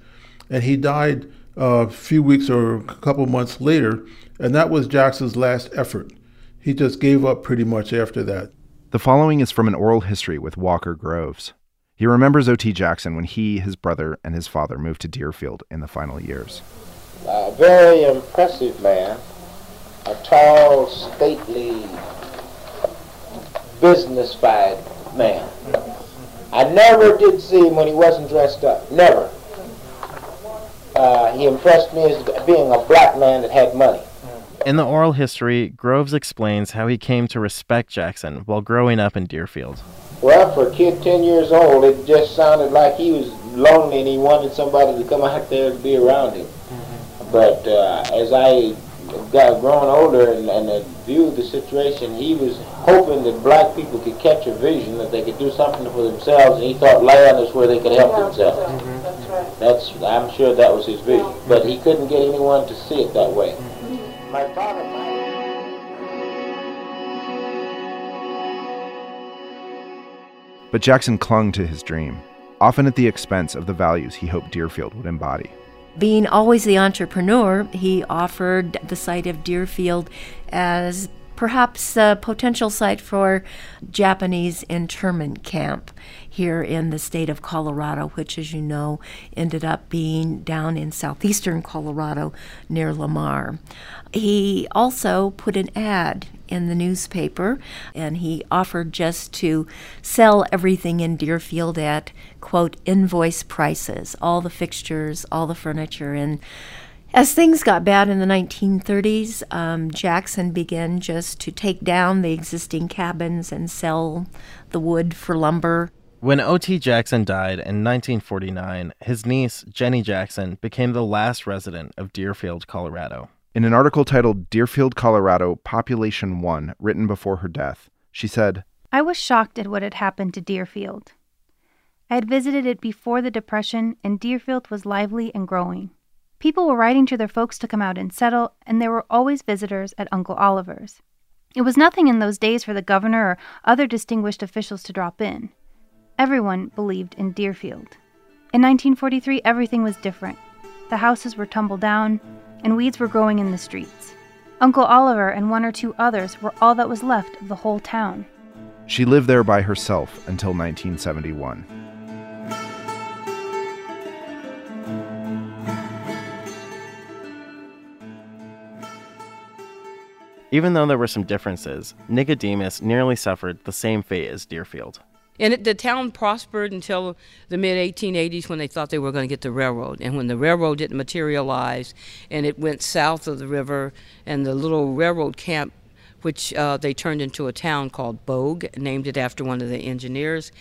And he died uh, a few weeks or a couple months later. And that was Jackson's last effort. He just gave up pretty much after that. The following is from an oral history with Walker Groves. He remembers O.T. Jackson when he, his brother, and his father moved to Dearfield in the final years. A very impressive man, a tall, stately, business-fied man. I never did see him when he wasn't dressed up. Never. uh, he impressed me as being a black man that had money. In the oral history, Groves explains how he came to respect Jackson while growing up in Dearfield. Well, for a kid 10 years old, it just sounded like he was lonely and he wanted somebody to come out there to be around him. But uh, as I got grown older and, and uh, viewed the situation, he was hoping that black people could catch a vision that they could do something for themselves, and he thought land is where they could help themselves. That's I'm sure that was his vision, but he couldn't get anyone to see it that way. My father. But Jackson clung to his dream, often at the expense of the values he hoped Dearfield would embody. Being always the entrepreneur, he offered the site of Dearfield as perhaps a potential site for Japanese internment camp here in the state of Colorado, which, as you know, ended up being down in southeastern Colorado near Lamar. He also put an ad in the newspaper and he offered just to sell everything in Dearfield at, quote, invoice prices, all the fixtures, all the furniture, and as things got bad in the 1930s, um, Jackson began just to take down the existing cabins and sell the wood for lumber. When O.T. Jackson died in 1949, his niece, Jenny Jackson, became the last resident of Dearfield, Colorado. In an article titled Dearfield, Colorado, Population 1, written before her death, she said, I was shocked at what had happened to Dearfield. I had visited it before the Depression, and Dearfield was lively and growing. People were writing to their folks to come out and settle, and there were always visitors at Uncle Oliver's. It was nothing in those days for the governor or other distinguished officials to drop in. Everyone believed in Dearfield. In 1943, everything was different. The houses were tumbled down, and weeds were growing in the streets. Uncle Oliver and one or two others were all that was left of the whole town. She lived there by herself until 1971. Even though there were some differences, Nicodemus nearly suffered the same fate as Dearfield. And it, the town prospered until the mid 1880s when they thought they were going to get the railroad. And when the railroad didn't materialize and it went south of the river, and the little railroad camp, which uh, they turned into a town called Bogue, named it after one of the engineers,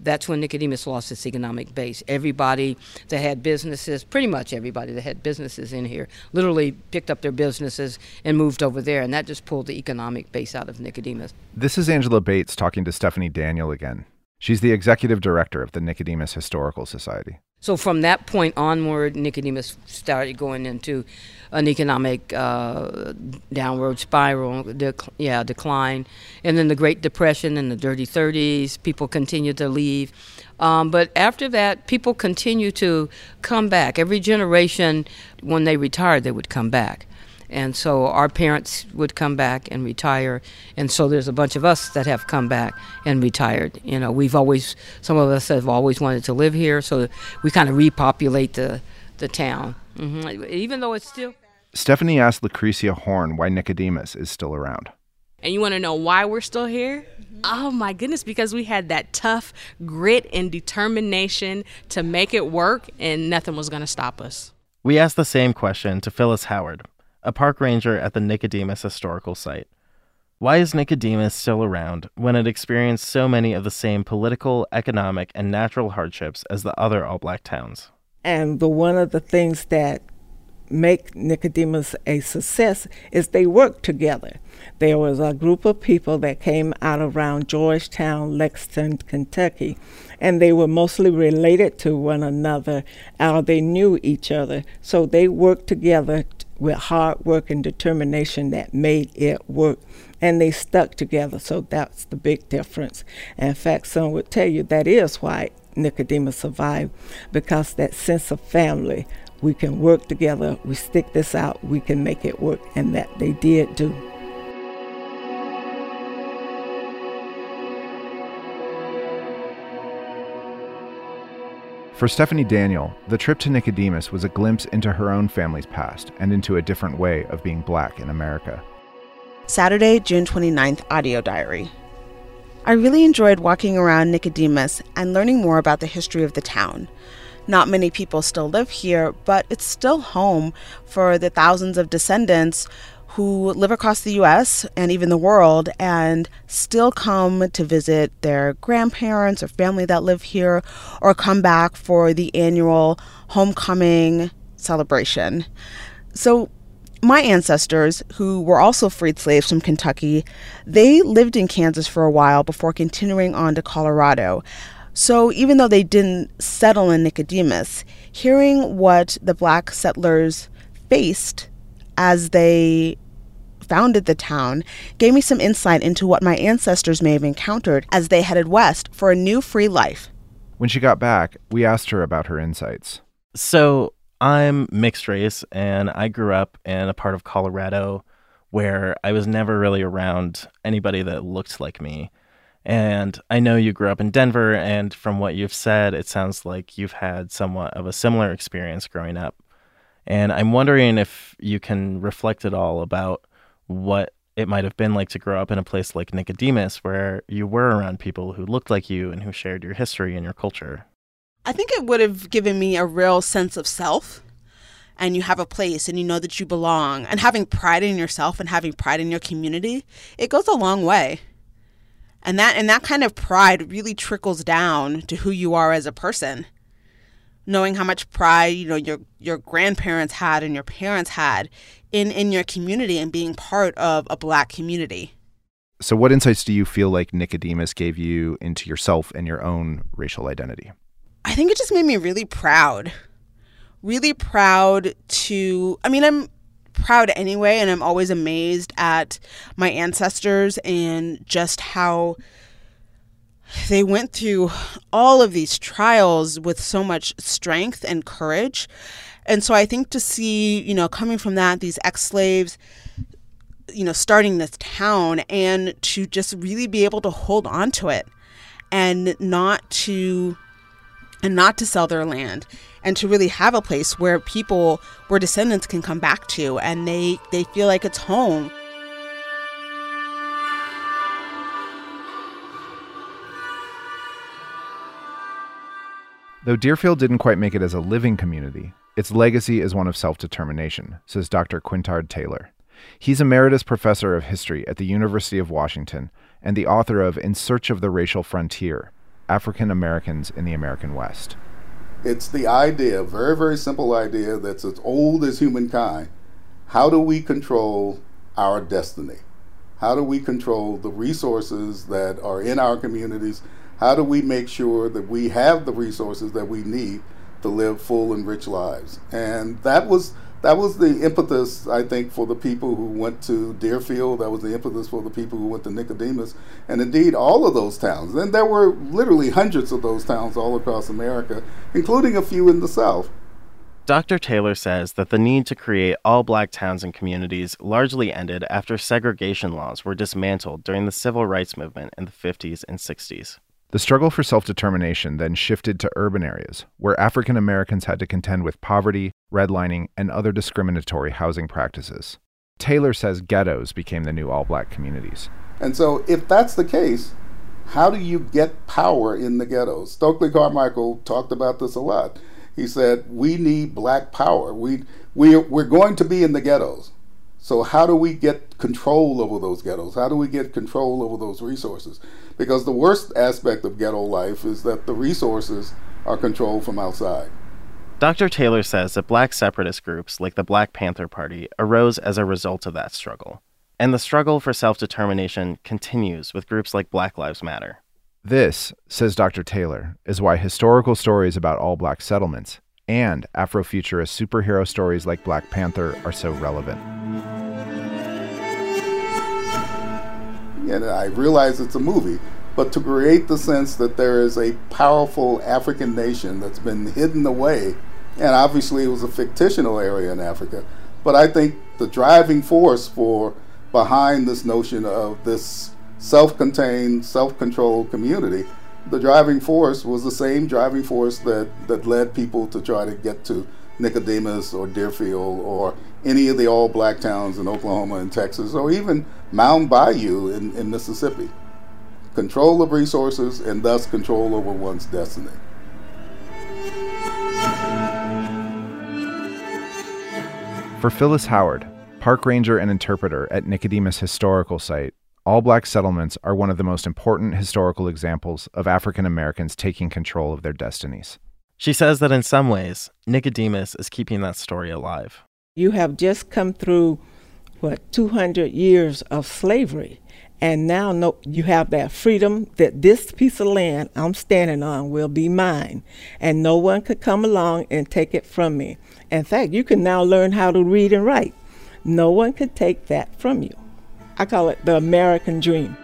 that's when Nicodemus lost its economic base. Everybody that had businesses, pretty much everybody that had businesses in here, literally picked up their businesses and moved over there. And that just pulled the economic base out of Nicodemus. This is Angela Bates talking to Stephanie Daniel again. She's the executive director of the Nicodemus Historical Society. So from that point onward, Nicodemus started going into an economic uh, downward spiral, dec- yeah, decline, and then the Great Depression and the Dirty Thirties. People continued to leave, um, but after that, people continued to come back. Every generation, when they retired, they would come back. And so our parents would come back and retire. And so there's a bunch of us that have come back and retired. You know, we've always, some of us have always wanted to live here. So we kind of repopulate the, the town. Mm-hmm. Even though it's still. Stephanie asked Lucretia Horn why Nicodemus is still around. And you want to know why we're still here? Mm-hmm. Oh my goodness, because we had that tough grit and determination to make it work, and nothing was going to stop us. We asked the same question to Phyllis Howard, a park ranger at the Nicodemus Historical Site. Why is Nicodemus still around when it experienced so many of the same political, economic, and natural hardships as the other all black towns? And the one of the things that make Nicodemus a success is they work together. There was a group of people that came out around Georgetown, Lexington, Kentucky, and they were mostly related to one another, or they knew each other. So they worked together with hard work and determination that made it work. And they stuck together, so that's the big difference. And in fact, some would tell you that is why Nicodemus survived, because that sense of family. We can work together, we stick this out, we can make it work, and that they did do. For Stephanie Daniel, the trip to Nicodemus was a glimpse into her own family's past and into a different way of being black in America. Saturday, June 29th, audio diary. I really enjoyed walking around Nicodemus and learning more about the history of the town. not many people still live here, but it's still home for the thousands of descendants who live across the US and even the world and still come to visit their grandparents or family that live here or come back for the annual homecoming celebration. So, my ancestors, who were also freed slaves from Kentucky, they lived in Kansas for a while before continuing on to Colorado. So, even though they didn't settle in Nicodemus, hearing what the black settlers faced as they founded the town gave me some insight into what my ancestors may have encountered as they headed west for a new free life. When she got back, we asked her about her insights. So, I'm mixed race and I grew up in a part of Colorado where I was never really around anybody that looked like me. And I know you grew up in Denver, and from what you've said, it sounds like you've had somewhat of a similar experience growing up. And I'm wondering if you can reflect at all about what it might have been like to grow up in a place like Nicodemus, where you were around people who looked like you and who shared your history and your culture. I think it would have given me a real sense of self. And you have a place and you know that you belong. And having pride in yourself and having pride in your community, it goes a long way. And that and that kind of pride really trickles down to who you are as a person. Knowing how much pride, you know, your your grandparents had and your parents had in in your community and being part of a black community. So what insights do you feel like Nicodemus gave you into yourself and your own racial identity? I think it just made me really proud. Really proud to, I mean, I'm proud anyway, and I'm always amazed at my ancestors and just how they went through all of these trials with so much strength and courage. And so I think to see, you know, coming from that, these ex slaves, you know, starting this town and to just really be able to hold on to it and not to and not to sell their land and to really have a place where people where descendants can come back to and they they feel like it's home Though Dearfield didn't quite make it as a living community, its legacy is one of self determination, says Dr. Quintard Taylor. He's emeritus professor of history at the University of Washington and the author of In Search of the Racial Frontier African Americans in the American West. It's the idea, very, very simple idea that's as old as humankind. How do we control our destiny? How do we control the resources that are in our communities? How do we make sure that we have the resources that we need to live full and rich lives? And that was that was the impetus, I think, for the people who went to Dearfield. That was the impetus for the people who went to Nicodemus, and indeed all of those towns. And there were literally hundreds of those towns all across America, including a few in the South. Dr. Taylor says that the need to create all black towns and communities largely ended after segregation laws were dismantled during the civil rights movement in the 50s and 60s. The struggle for self determination then shifted to urban areas, where African Americans had to contend with poverty, redlining, and other discriminatory housing practices. Taylor says ghettos became the new all black communities. And so, if that's the case, how do you get power in the ghettos? Stokely Carmichael talked about this a lot. He said, We need black power. We, we, we're going to be in the ghettos. So, how do we get control over those ghettos? How do we get control over those resources? Because the worst aspect of ghetto life is that the resources are controlled from outside. Dr. Taylor says that black separatist groups like the Black Panther Party arose as a result of that struggle. And the struggle for self determination continues with groups like Black Lives Matter. This, says Dr. Taylor, is why historical stories about all black settlements and Afrofuturist superhero stories like Black Panther are so relevant. And I realize it's a movie, but to create the sense that there is a powerful African nation that's been hidden away, and obviously it was a fictional area in Africa, but I think the driving force for behind this notion of this self-contained, self-controlled community, the driving force was the same driving force that, that led people to try to get to Nicodemus or Dearfield or any of the all black towns in Oklahoma and Texas or even Mound Bayou in, in Mississippi. Control of resources and thus control over one's destiny. For Phyllis Howard, park ranger and interpreter at Nicodemus Historical Site, all black settlements are one of the most important historical examples of African Americans taking control of their destinies. She says that in some ways, Nicodemus is keeping that story alive. You have just come through, what, 200 years of slavery. And now no, you have that freedom that this piece of land I'm standing on will be mine. And no one could come along and take it from me. In fact, you can now learn how to read and write. No one could take that from you. I call it the American dream.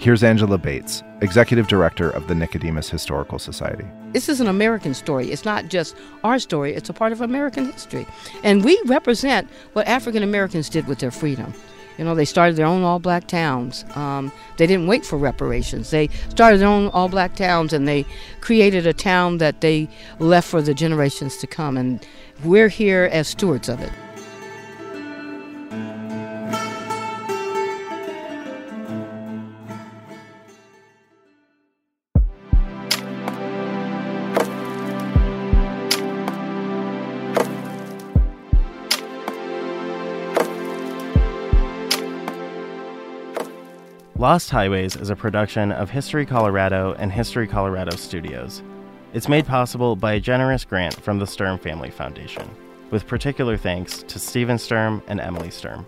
Here's Angela Bates, Executive Director of the Nicodemus Historical Society. This is an American story. It's not just our story, it's a part of American history. And we represent what African Americans did with their freedom. You know, they started their own all black towns. Um, they didn't wait for reparations. They started their own all black towns and they created a town that they left for the generations to come. And we're here as stewards of it. Lost Highways is a production of History Colorado and History Colorado Studios. It's made possible by a generous grant from the Sturm Family Foundation, with particular thanks to Steven Sturm and Emily Sturm.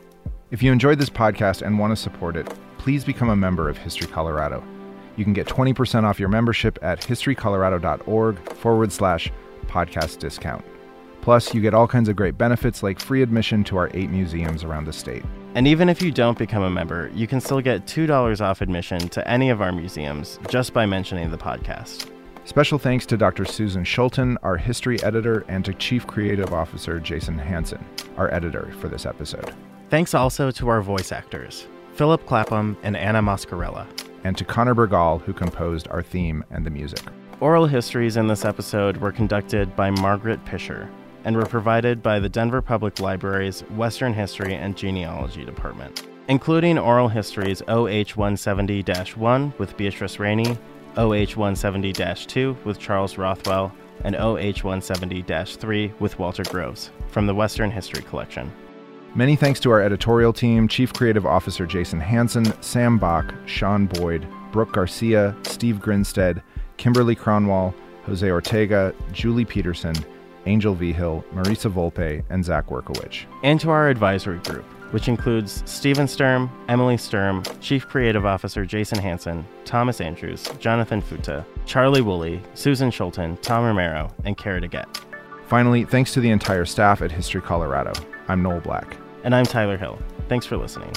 If you enjoyed this podcast and want to support it, please become a member of History Colorado. You can get 20% off your membership at historycolorado.org forward slash podcast discount. Plus, you get all kinds of great benefits like free admission to our eight museums around the state. And even if you don't become a member, you can still get $2 off admission to any of our museums just by mentioning the podcast. Special thanks to Dr. Susan Schulten, our history editor, and to Chief Creative Officer Jason Hanson, our editor for this episode. Thanks also to our voice actors, Philip Clapham and Anna Mascarella. And to Connor Bergal, who composed our theme and the music. Oral histories in this episode were conducted by Margaret Pisher and were provided by the Denver Public Library's Western History and Genealogy Department, including oral histories OH 170 1 with Beatrice Rainey, OH 170 2 with Charles Rothwell, and OH 170 3 with Walter Groves from the Western History Collection. Many thanks to our editorial team Chief Creative Officer Jason Hanson, Sam Bach, Sean Boyd, Brooke Garcia, Steve Grinstead, Kimberly Cronwall, Jose Ortega, Julie Peterson, Angel Vigil, Marisa Volpe, and Zach Workowicz. And to our advisory group, which includes Stephen Sturm, Emily Sturm, Chief Creative Officer Jason Hanson, Thomas Andrews, Jonathan Futa, Charlie Woolley, Susan Schulten, Tom Romero, and Kara DeGette. Finally, thanks to the entire staff at History Colorado. I'm Noel Black. And I'm Tyler Hill. Thanks for listening.